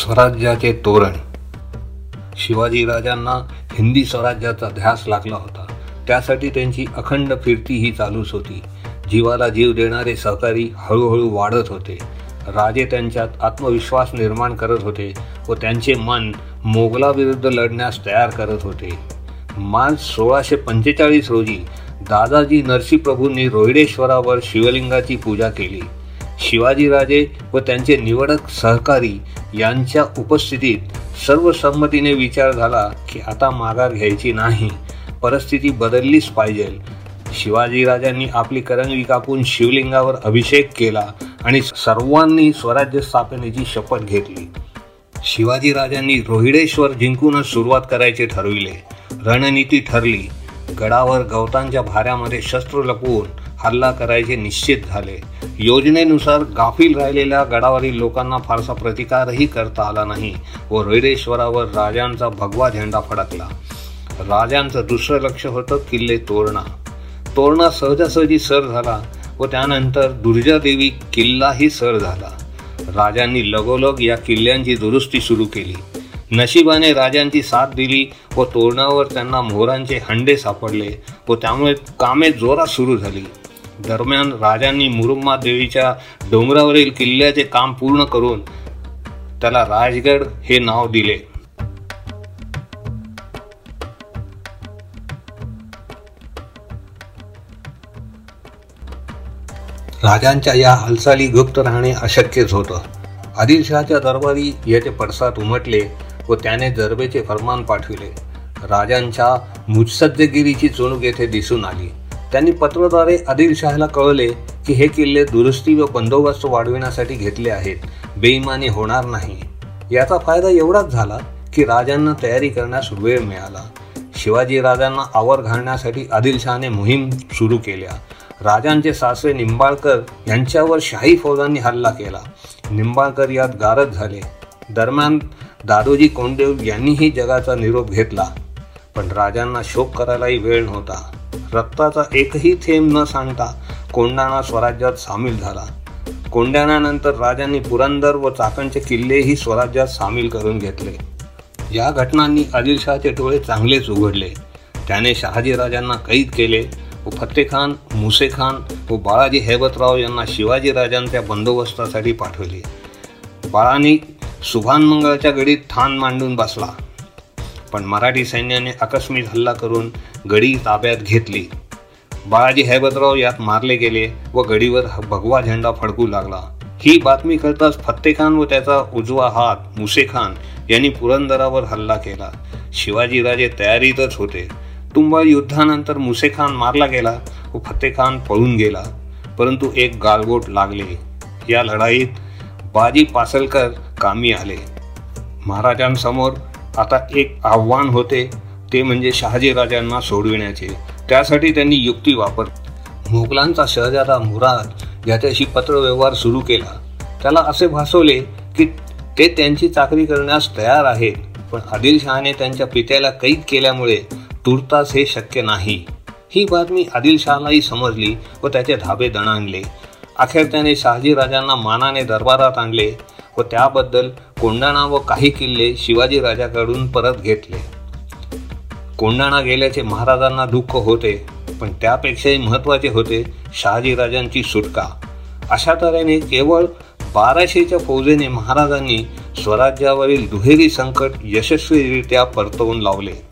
स्वराज्याचे तोरण. शिवाजी राजांना हिंदी स्वराज्याचा ध्यास लागला होता. त्यासाठी त्यांची अखंड फिरती ही चालूच होती. जीवाला जीव देणारे सहकारी हळूहळू वाढत होते. राजे त्यांच्यात आत्मविश्वास निर्माण करत होते व त्यांचे मन मोगलाविरुद्ध लढण्यास तयार करत होते. मार्च सोळाशे पंचेचाळीस रोजी दादाजी नरसिंहप्रभूंनी रोहिडेश्वरावर शिवलिंगाची पूजा केली. शिवाजीराजे व त्यांचे निवडक सहकारी यांच्या उपस्थितीत सर्वसंमतीने विचार झाला की आता माघार घ्यायची नाही. परिस्थिती बदललीच पाहिजे. शिवाजीराजांनी आपली करंगळी कापून शिवलिंगावर अभिषेक केला आणि सर्वांनी स्वराज्य स्थापनेची शपथ घेतली. शिवाजीराजांनी रोहिडेश्वर जिंकूनच सुरुवात करायचे ठरविले. रणनीती ठरली. गडावर गवतांच्या भाऱ्यामध्ये शस्त्र लपवून हल्ला करायचे निश्चित झाले. योजनेनुसार गाफील राहिलेल्या गडावरील लोकांना फारसा प्रतिकारही करता आला नाही व रोहिडेश्वरावर राजांचा भगवा झेंडा फडकला. राजांचं दुसरं लक्ष होतं किल्ले तोरणा. तोरणा सहजासहजी सर झाला व त्यानंतर दुर्जादेवी किल्लाही सर झाला. राजांनी लगोलग या किल्ल्यांची दुरुस्ती सुरू केली. नशिबाने राजांची साथ दिली व तोरणावर त्यांना मोहरांचे हंडे सापडले व त्यामुळे कामे जोरात सुरू झाली. दरम्यान राजांनी मुरुम्मा देवीच्या डोंगरावरील किल्ल्याचे काम पूर्ण करून त्याला राजगड हे नाव दिले. राजांच्या या हालचाली गुप्त राहणे अशक्यच होतं. आदिलशहाच्या दरबारी याचे पडसाद उमटले व त्याने जरबेचे फरमान पाठविले. राजांच्या मुत्सद्देगिरीची चुणूक येथे दिसून आली. त्यांनी पत्राद्वारे आदिलशहाला कळवले की हे किल्ले दुरुस्ती व बंदोबस्त वाढविण्यासाठी घेतले आहेत. बेईमानी होणार नाही. याचा फायदा एवढाच झाला की राजांना तयारी करण्यास वेळ मिळाला. शिवाजी राजांना आवर घालण्यासाठी आदिलशहाने मोहीम सुरू केल्या. राजांचे सासरे निंबाळकर यांच्यावर शाही फौजांनी हल्ला केला. निंबाळकर यात गारद झाले. दरम्यान दादोजी कोंडदेव यांनीही जगाचा निरोप घेतला. पण राजांना शोक करायलाही वेळ नव्हता. रक्ताचा एकही थेंब न सांगता कोंडाणा स्वराज्यात सामील झाला. कोंडाण्यानंतर राजांनी पुरंदर व चाकणचे किल्लेही स्वराज्यात सामील करून घेतले. या घटनांनी आदिलशहाचे डोळे चांगलेच उघडले. त्याने शहाजीराजांना कैद केले व फत्तेखान मुसेखान व बाळाजी हैबतराव यांना शिवाजी राजांच्या बंदोबस्तासाठी पाठवले. बाळानी सुभानमंगळाच्या गडीत ठाण मांडून बसला. पण मराठी सैन्याने आकस्मिक हल्ला करून गडी ताब्यात घेतली. बाळाजी हैबतराव यात मारले गेले व गडीवर भगवा झेंडा फडकू लागला. ही बातमी कळताच फत्तेखान व त्याचा उजवा हात मुसेखान यांनी पुरंदरावर हल्ला केला. शिवाजीराजे तयारीतच होते. तुंबा युद्धानंतर मुसेखान मारला गेला व फत्तेखान पळून गेला. परंतु एक गालबोट लागले. या लढाईत बाजी पासलकर कामी आले. महाराजांसमोर आता एक आव्हान होते ते म्हणजे शहाजीराजांना सोडविण्याचे. त्यासाठी त्यांनी युक्ती वापर मोगलांचा शहजादा मुराद याच्याशी पत्रव्यवहार सुरू केला. त्याला असे भासवले की ते त्यांची चाकरी करण्यास तयार आहेत पण आदिलशहाने त्यांच्या पित्याला कैद केल्यामुळे तुर्तास हे शक्य नाही. ही बातमी आदिलशहालाही समजली व त्याचे धाबे दणाणले. अखेर त्याने शहाजीराजांना मानाने दरबारात आणले व त्याबद्दल कोंडाणा व काही किल्ले शिवाजी राजाकडून परत घेतले. कोंडाणा गेल्याचे महाराजांना दुःख होते पण त्यापेक्षाही महत्त्वाचे होते शहाजीराजांची सुटका. अशा तऱ्हेने केवळ बाराशेच्या फौजेने महाराजांनी स्वराज्यावरील दुहेरी संकट यशस्वीरित्या परतवून लावले.